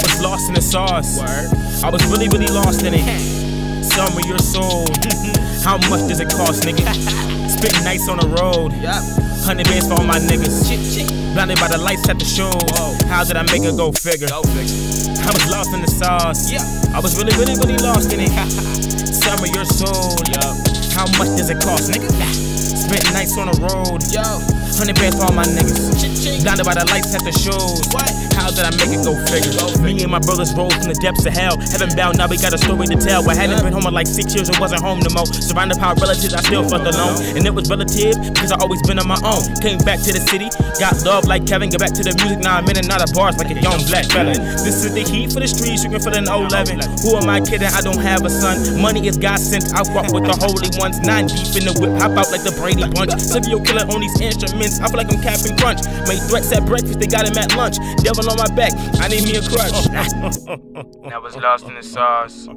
the sauce. I was really, really lost in it. Sell me your soul. How much does it cost, nigga? Spitting nights on the road. Hundred bands for all my niggas. Blinded by the lights at the show. How did I make it go figure? I was lost in the sauce. I was really, really, really lost in it. Sell me your soul. How much does it cost, nigga? Spent nights on the road. Hundred bands for all my niggas. Blinded by the lights at the shows. How did I make it go figure? Me and my brothers rolled from the depths of hell. Heaven bound, now we got a story to tell. I hadn't been home in like six years and wasn't home no more. Surrounded by relatives, I still felt alone. And it was relative because I always been on my own. Came back to the city, got love like Kevin. Get back to the music, now I'm in and out of bars like a young black felon. This is the heat for the streets, you can feel in 011. Who am I kidding? I don't have a son. Money is God sent, I walk with the holy ones. Nine deep in the whip, hop out like the Brady Bunch. Silvio killer on these instruments, I feel like I'm Captain Crunch. Made threats at breakfast, they got him at lunch. Devil on my back, I need me a crutch. I was lost in the sauce.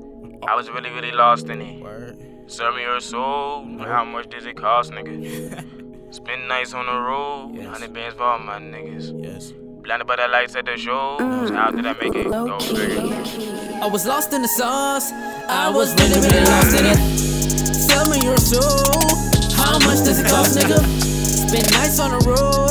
I was really, really lost in it. Serve me your soul. How much does it cost, nigga? Spend nights on the road. Hundred bands for all my niggas. Yes. Blinded by the lights at the shows. Mm. How did I make it go figure? I was lost in the sauce. I was really, really lost in it. Sell me your soul. How much does it cost, nigga? Spend nights on the road.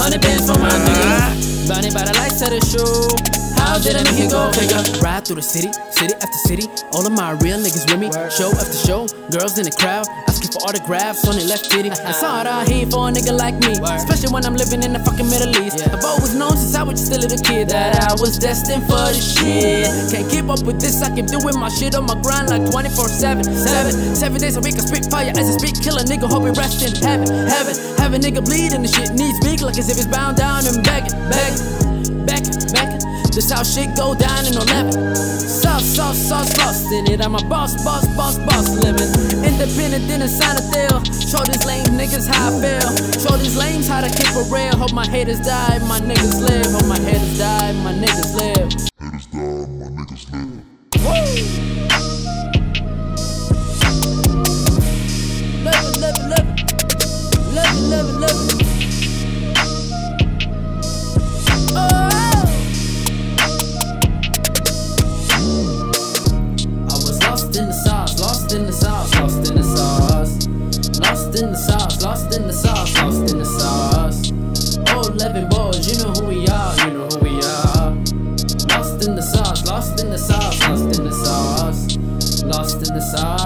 Hundred bands for my nigga. Uh-huh. Blinded by the lights of the show. How did I make it go figure? Ride through the city, city after city. All of my real niggas with me. Show after show, girls in the crowd. Asking for autographs on the left titty. It's hard out here for a nigga like me. Especially when I'm living in the fucking Middle East. I've always known since I was just a little kid that I was destined for the shit. Can't keep up with this, I keep doing my shit on my grind like 24 7. Seven, seven days a week, I spit fire as I speak. Kill a nigga, hope he rest in heaven. Heaven, have a nigga bleeding, the shit needs big like as if it's bound down and begging, begging, begging, begging. This how shit go down in 11. Sauce, sauce, sauce, lost in it. I'm a boss, boss, boss, boss living. Independent, didn't sign a deal. Show these lame niggas how I feel. Show these lames how to keep it real. Hope my haters die, my niggas live. Hope my haters die, 11 boys, you know who we are, you know who we are. Lost in the sauce, lost in the sauce, lost in the sauce, lost in the sauce.